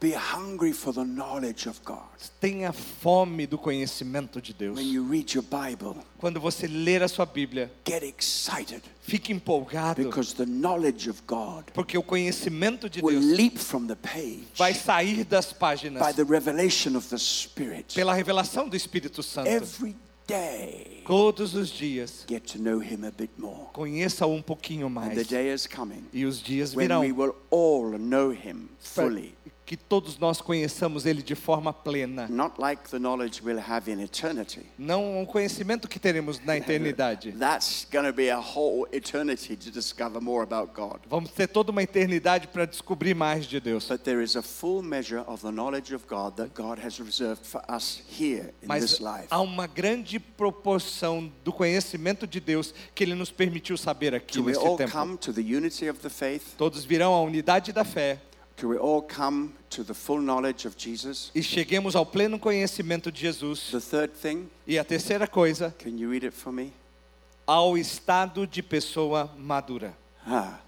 Be hungry for the knowledge of God. Tenha fome do conhecimento de Deus. When you read your Bible, Quando você ler a sua Bíblia, get excited fique empolgado. because the knowledge of God Porque o conhecimento de will Deus leap from the page vai sair das by páginas the revelation of the Spirit. pela revelação do Espírito Santo. Every day, Todos os dias, get to know Him a bit more. conheça um pouquinho And the mais. day is coming E os dias when virão we will all know Him fully. Que todos nós conheçamos Ele de forma plena. Not like the knowledge we'll have in eternity. Não o conhecimento que teremos na eternidade. That's going to be a whole eternity to discover more about God. Vamos ter toda uma eternidade para descobrir mais de Deus. But there is a full measure of the knowledge of God that God has reserved for us here in this Mas life. há uma grande proporção do conhecimento de Deus que Ele nos permitiu saber aqui neste tempo. come to the unity of the faith, Todos virão à unidade da fé till we all come to the full knowledge of Jesus. e cheguemos ao pleno conhecimento de Jesus. The third thing, E a terceira coisa, can you read it for me? ao estado de pessoa madura. Ah,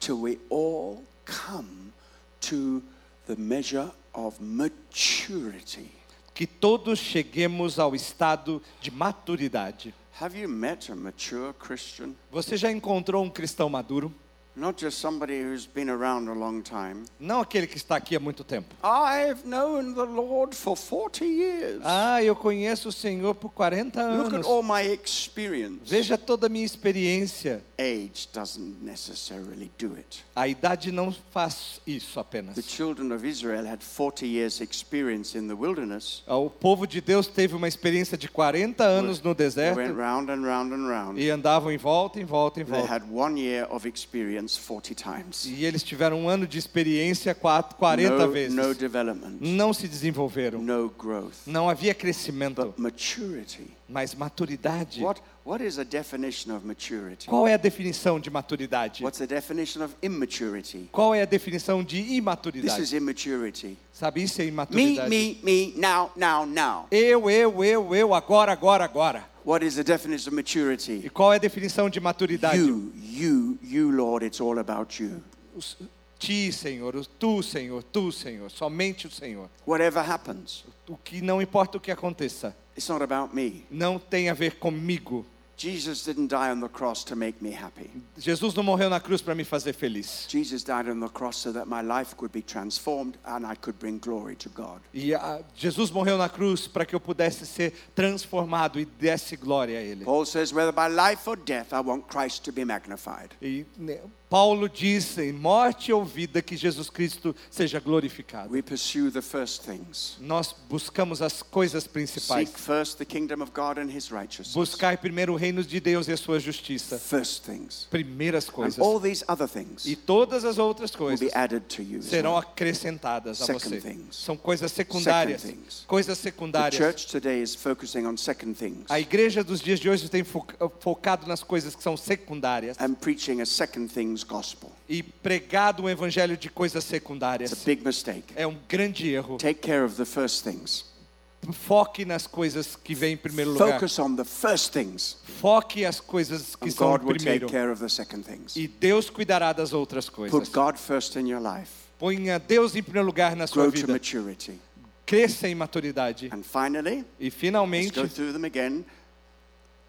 till we all come to the measure of maturity. Que todos cheguemos ao estado de maturidade. Have you met a mature Christian? Você já encontrou um cristão maduro? Not just somebody who's been around a long time. Não aquele que está aqui há muito tempo. I've known the Lord for 40 years. Ah, eu conheço o Senhor por 40 Look at anos. all my experience. Veja toda a minha experiência. Age doesn't necessarily do it. A idade não faz isso apenas. The children of Israel had 40 years experience in the wilderness. O povo de Deus teve uma experiência de 40 anos no They deserto went round and round and round. e andavam em volta, em volta, em They volta. had one year of experience 40 times. E eles tiveram um ano de experiência quatro- 40 No, vezes. no development, Não se desenvolveram. no growth. Não havia crescimento, But maturity. mas maturidade. What, what is a definition of maturity? Qual é a definição de maturidade? What's the definition of immaturity? Qual é a definição de This is imaturidade? immaturity. Sabe isso é Me, imaturidade? me, me, now, now, now. Eu, eu, eu, eu, agora, agora, agora. What is the definition of E maturity? qual é a definição de maturidade? You, you, you, Lord, it's all about you. Ti, Senhor, tu, Senhor, tu, Senhor, somente o Senhor. Whatever happens, O que não importa o que aconteça, it's not about me. não tem a ver comigo. Jesus didn't die on the cross to make me happy. Jesus não morreu na cruz para me fazer feliz. Jesus died on the cross so that my life could be transformed and I could bring glory to God. E ah, Jesus morreu na cruz para que eu pudesse ser transformado e desse glória a Ele. Paul says, whether by life or death, I want Christ to be magnified. E né, Paulo diz em morte ou vida que Jesus Cristo seja glorificado. Nós buscamos as coisas principais. Buscar primeiro o reino de Deus e a sua justiça. Primeiras coisas. all these other things E todas as outras coisas serão acrescentadas a você. São coisas secundárias. Coisas secundárias. A igreja dos dias de hoje tem fo- focado nas coisas que são secundárias and preaching a second things gospel. e pregado um evangelho de coisas It's secundárias. a big mistake. É um grande erro. Take care of the first things. Foque nas coisas que vêm em primeiro lugar. Focus on the first things, Foque as coisas que and são God will take care of the second things. E Deus cuidará das outras Put coisas. God first in your life. Ponha Deus em primeiro lugar na sua Grow to vida. maturity. Cresça em maturidade. And finally, E let's finalmente, go through them again.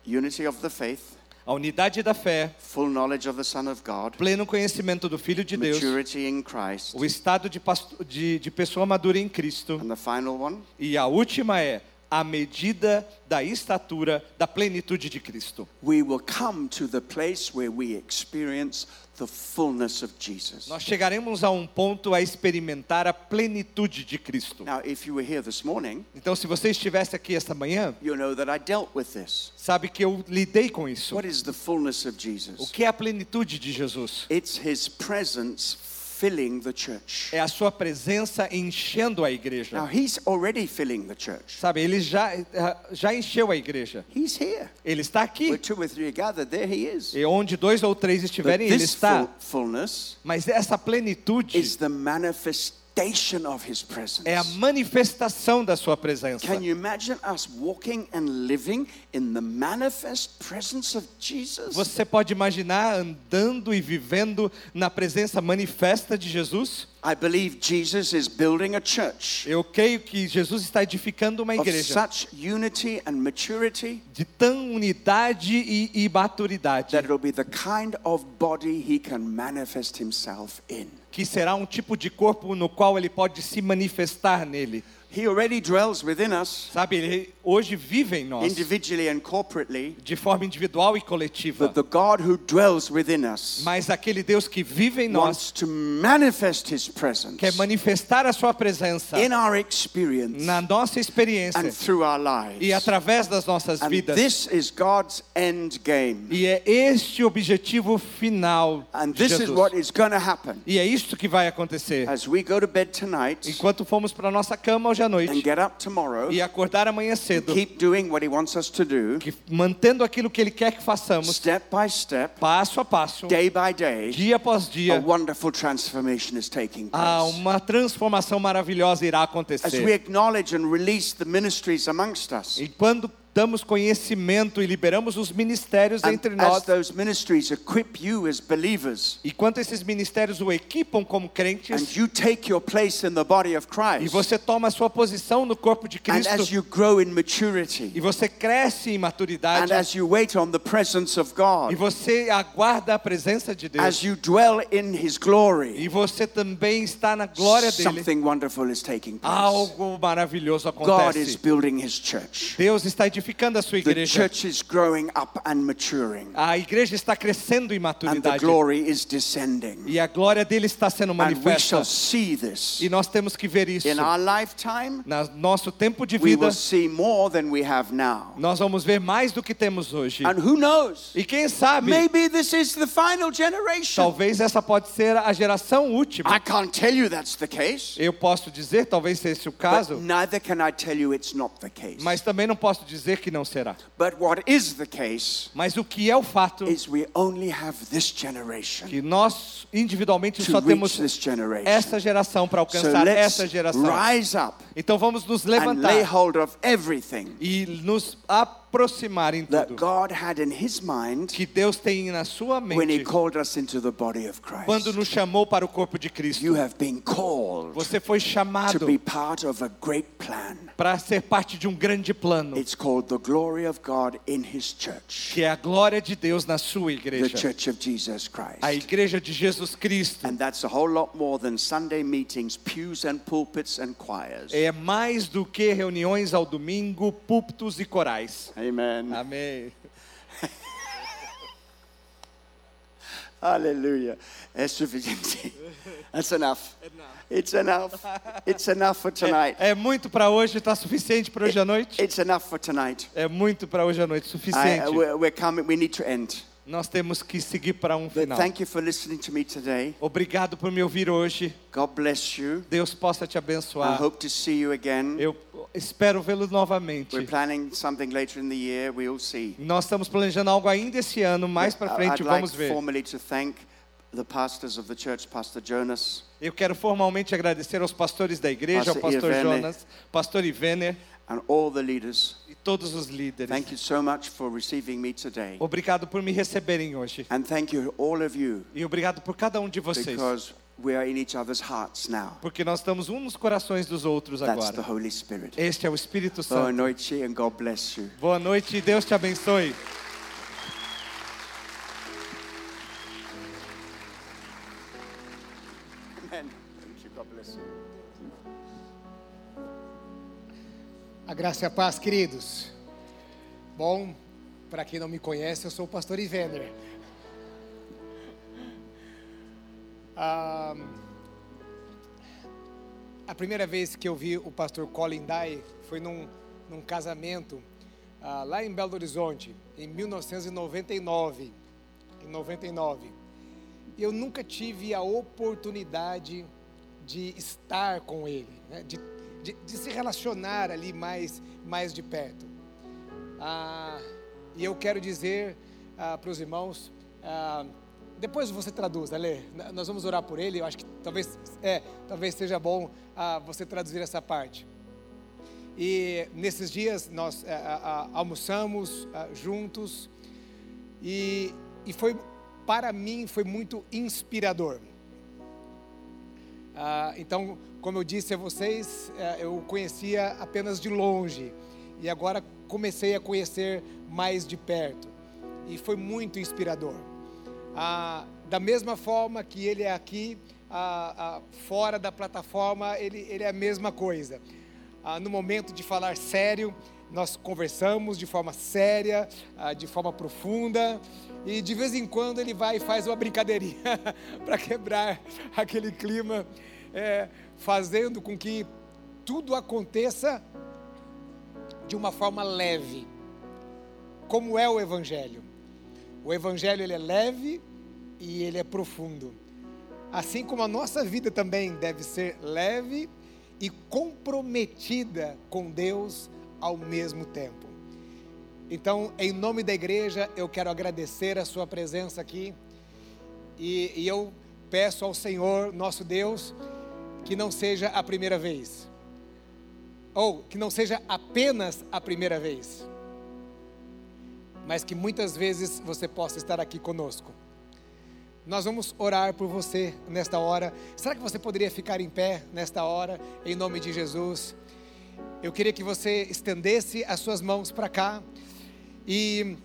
Unity of the faith, a unidade da fé, full knowledge of the Son of God, pleno conhecimento do Filho de Deus, maturity in Christ, o estado de, de, de pessoa madura em Cristo. and the final one, E a última é a medida da estatura da plenitude de Cristo. we will come to the place where we experience the fullness of Jesus. Nós chegaremos a um ponto a experimentar a plenitude de Cristo. Now, if you were here this morning, Então, se você estivesse aqui esta manhã, you know that I dealt with this. sabe que eu lidei com isso. What is the fullness of O que é a plenitude de Jesus? It's his presence filling the church. É a sua presença enchendo a igreja. Now, he's already filling the church. Sabe, ele já, eh, já encheu a igreja. He's here. Ele está Where aqui. two or three gathered, there he is. E onde dois ou três But estiverem, ele this está. fullness Mas essa plenitude is the manifestation. É a manifestação da sua presença. Can you imagine us walking and living in the manifest presence of Jesus? Você pode imaginar andando e vivendo na presença manifesta de Jesus? I believe Jesus is building a church Eu creio que Jesus está edificando uma of igreja such unity and maturity de tão unidade e, e maturidade that it'll be the kind of body he can manifest himself in. que será um tipo de corpo no qual ele pode se manifestar nele. He already dwells within us. Sabe, ele hoje vive em nós, de forma individual e coletiva. but the God who dwells within us Mas aquele Deus que vive em nós wants to manifest his presence quer manifestar a sua presença in our experience na nossa experiência and through our e lives. através das nossas And vidas. this is God's end game. E é este o objetivo final And de this is Jesus. what is going to happen E é isto que vai acontecer. as we go to bed tonight Enquanto formos para nossa cama hoje à and noite get up tomorrow, e acordar amanhã cedo, keep doing what he wants us to do, que mantendo aquilo que ele quer que façamos, step by step, passo a passo, day by day, dia após a dia, wonderful transformation is taking ah, place. uma transformação maravilhosa irá As we acontecer. acknowledge and release the ministries amongst us, E quando damos conhecimento e liberamos os ministérios and entre nós, those ministries equip you as believers, e quando esses ministérios o equipam como and crentes, you take your place in the body of e Christ, você toma a sua posição no corpo de and as Cristo, you grow in e maturity, você cresce em and maturidade, as you wait on the presence of e God, você aguarda a presença de Deus, as you dwell in His glory, e você também está na glória dele, something wonderful is taking place. algo maravilhoso God is acontece. building His church. Deus está edificando a sua The igreja. church is growing up and maturing, A igreja está crescendo em maturidade. glory is descending. E a glória dele está sendo manifesta. shall see this E nós temos que ver isso. in our lifetime. No nosso tempo de We vida, will see more than we have now. nós vamos ver mais do que temos hoje. And who knows? E quem sabe, Maybe this is the final generation. talvez essa pode ser a geração última. I can't tell you that's the case, Eu posso dizer, talvez seja esse o caso, neither can I tell you it's not the case. mas também não posso dizer que não será. But what is the case Mas o que é o fato is we only have this generation que nós individualmente to só reach temos this generation. essa geração para So alcançar let's essa geração. rise up Então vamos nos and lay levantar hold of everything e nos aproximar em that tudo God had in His mind que Deus tem na sua when He mente called us into the body of quando Christ. nos chamou para o corpo de Cristo. You have been called Você foi to chamado be part of a great plan. para ser parte de um grande plano, It's called the glory of God in His church, que é a glória de Deus na sua the igreja, church of Jesus Christ. a igreja de Jesus Cristo. And that's a whole lot more than Sunday meetings, pews and pulpits and choirs. É mais do que reuniões ao domingo, púlpitos e corais. Amen. Amém. Hallelujah. É suficiente. That's enough. It's enough. It's enough for tonight. É, é muito para hoje, está suficiente para hoje à noite? It's enough for tonight. É muito para hoje à noite, I, suficiente. we're, we're coming. We need to end. Nós temos que seguir para um final. thank you for listening to me today. Obrigado por me ouvir hoje. God bless you. Deus possa te I abençoar. hope to see you again. Eu espero vê-lo novamente. We're planning something later in the year. We'll see. Nós estamos planejando algo ainda esse ano, mais para I- frente I'd like vamos ver. formally to thank the pastors of the church, Pastor Jonas, Eu quero formalmente agradecer aos pastores da igreja, ao Pastor pastor Ivene. Jonas, pastor Ivener and all the leaders. Todos os líderes. Thank you so much for receiving me today. Obrigado por me receberem hoje. And thank you, all of you, E obrigado por cada um de vocês. because we are in each other's hearts now. Porque nós estamos um nos corações dos outros That's the agora. Holy Spirit. Este é o Espírito Boa Santo. noite and God bless you. Boa noite e Deus te abençoe. A graça e a paz, queridos. Bom, para quem não me conhece, eu sou o pastor Ivener. Ah, a primeira vez que eu vi o pastor Colin Dye foi num, num casamento ah, lá em Belo Horizonte, em 1999. Em 99. E eu nunca tive a oportunidade de estar com ele, né? de, de, de se relacionar ali mais, mais de perto. Ah, e eu quero dizer ah, para os irmãos, ah, depois você traduz, Ale, N- nós vamos orar por ele, eu acho que talvez, é, talvez seja bom ah, você traduzir essa parte. E nesses dias nós ah, almoçamos ah, juntos e, e foi, para mim, foi muito inspirador. Ah, então, como eu disse a vocês, eh, eu conhecia apenas de longe e agora comecei a conhecer mais de perto e foi muito inspirador. Ah, da mesma forma que ele é aqui, ah, ah, fora da plataforma, ele, ele é a mesma coisa. Ah, no momento de falar sério, nós conversamos de forma séria, ah, de forma profunda, e de vez em quando ele vai e faz uma brincadeirinha para quebrar aquele clima, é, fazendo com que tudo aconteça de uma forma leve, como é o Evangelho. O Evangelho ele é leve e ele é profundo. Assim como a nossa vida também deve ser leve e comprometida com Deus ao mesmo tempo. Então, em nome da igreja, eu quero agradecer a sua presença aqui e, e eu peço ao Senhor, nosso Deus, que não seja a primeira vez, ou que não seja apenas a primeira vez, mas que muitas vezes você possa estar aqui conosco. Nós vamos orar por você nesta hora. Será que você poderia ficar em pé nesta hora, em nome de Jesus? Eu queria que você estendesse as suas mãos para cá e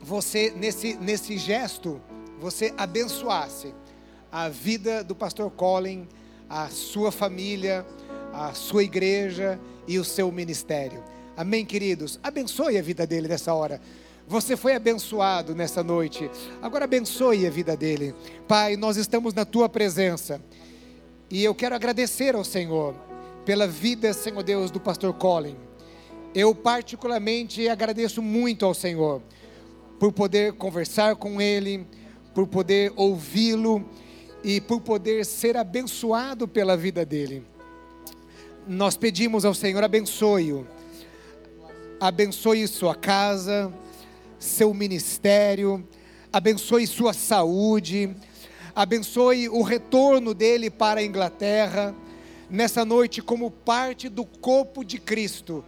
você, nesse, nesse gesto, você abençoasse a vida do pastor Colin, a sua família, a sua igreja e o seu ministério. Amém, queridos? Abençoe a vida dele nessa hora. Você foi abençoado nessa noite. Agora abençoe a vida dele. Pai, nós estamos na tua presença. E eu quero agradecer ao Senhor pela vida, Senhor Deus, do pastor Colin. Eu particularmente agradeço muito ao Senhor por poder conversar com ele, por poder ouvi-lo e por poder ser abençoado pela vida dele. Nós pedimos ao Senhor abençoe-o. Abençoe sua casa, seu ministério, abençoe sua saúde, abençoe o retorno dele para a Inglaterra, nessa noite, como parte do corpo de Cristo,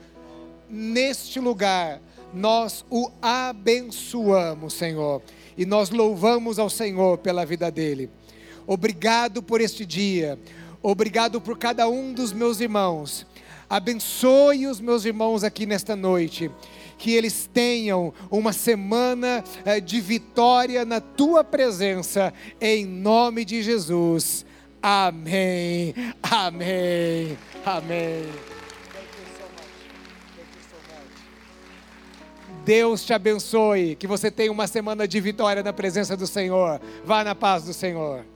neste lugar, nós o abençoamos, Senhor, e nós louvamos ao Senhor pela vida dele. Obrigado por este dia, obrigado por cada um dos meus irmãos. Abençoe os meus irmãos aqui nesta noite que eles tenham uma semana eh, de vitória na tua presença, em nome de Jesus. Amém, amém, amém. Deus te abençoe, que você tenha uma semana de vitória na presença do Senhor. Vá na paz do Senhor.